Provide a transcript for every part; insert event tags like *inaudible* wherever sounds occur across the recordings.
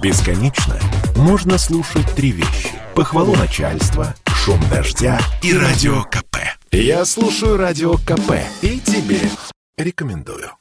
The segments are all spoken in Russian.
Бесконечно можно слушать три вещи. Похвалу начальства, шум дождя и радио КП. Я слушаю радио КП и тебе рекомендую.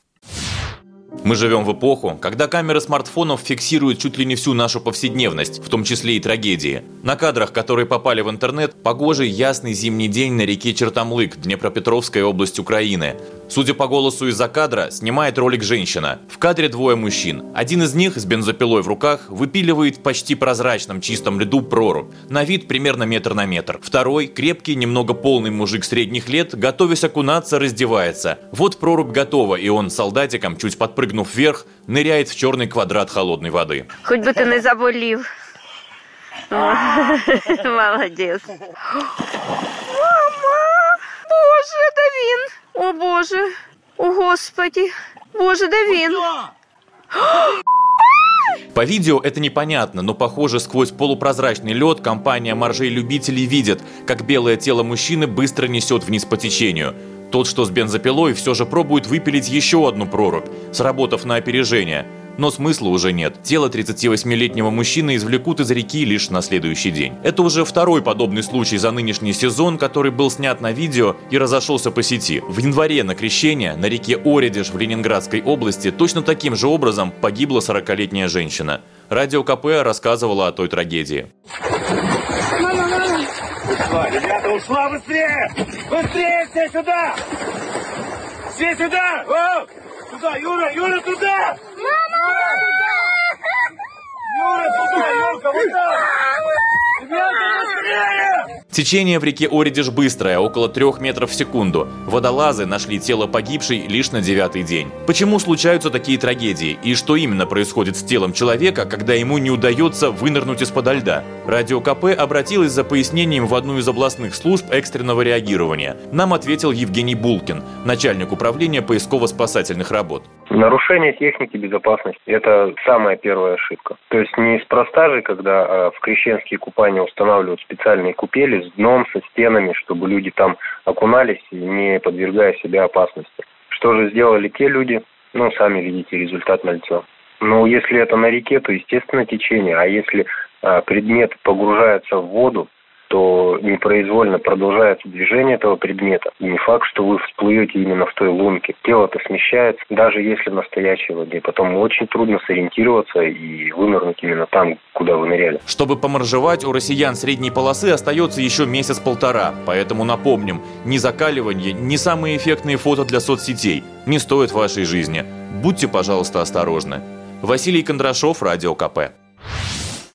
Мы живем в эпоху, когда камеры смартфонов фиксируют чуть ли не всю нашу повседневность, в том числе и трагедии. На кадрах, которые попали в интернет, погожий ясный зимний день на реке Чертомлык, Днепропетровская область Украины. Судя по голосу из-за кадра, снимает ролик женщина. В кадре двое мужчин. Один из них с бензопилой в руках выпиливает в почти прозрачном чистом льду прорубь. На вид примерно метр на метр. Второй, крепкий, немного полный мужик средних лет, готовясь окунаться, раздевается. Вот прорубь готова, и он солдатиком, чуть подпрыгнув вверх, ныряет в черный квадрат холодной воды. Хоть бы ты не заболів. *laughs* Молодець. Мама! Боже, де він? О Боже! О Господі! Боже, де він? *gasps* По видео это непонятно, но похоже сквозь полупрозрачный лед компания моржей-любителей видит, как белое тело мужчины быстро несет вниз по течению. Тот, что с бензопилой, все же пробует выпилить еще одну прорубь, сработав на опережение. Но смысла уже нет. Тело 38-летнего мужчины извлекут из реки лишь на следующий день. Это уже второй подобный случай за нынешний сезон, который был снят на видео и разошелся по сети. В январе на крещение на реке Оредеж в Ленинградской области точно таким же образом погибла 40-летняя женщина. Радио КП рассказывала о той трагедии. Ушла, ребята, ушла быстрее! Быстрее все сюда! Все сюда! О! Сюда, Юра, Юра, туда! Мама! Юра, Течение в реке Оредеж быстрое, около трех метров в секунду. Водолазы нашли тело погибшей лишь на девятый день. Почему случаются такие трагедии? И что именно происходит с телом человека, когда ему не удается вынырнуть из-под льда? Радио КП обратилась за пояснением в одну из областных служб экстренного реагирования. Нам ответил Евгений Булкин, начальник управления поисково-спасательных работ. Нарушение техники безопасности – это самая первая ошибка. То есть неспроста же, когда э, в крещенские купания устанавливают специальные купели с дном, со стенами, чтобы люди там окунались, не подвергая себя опасности. Что же сделали те люди? Ну, сами видите результат на лицо. Ну, если это на реке, то, естественно, течение. А если э, предмет погружается в воду, то непроизвольно продолжается движение этого предмета. И не факт, что вы всплывете именно в той лунке. Тело-то смещается, даже если в настоящей воде. Потом очень трудно сориентироваться и вынырнуть именно там, куда вы ныряли. Чтобы поморжевать, у россиян средней полосы остается еще месяц-полтора. Поэтому напомним, ни закаливание, ни самые эффектные фото для соцсетей не стоят вашей жизни. Будьте, пожалуйста, осторожны. Василий Кондрашов, Радио КП.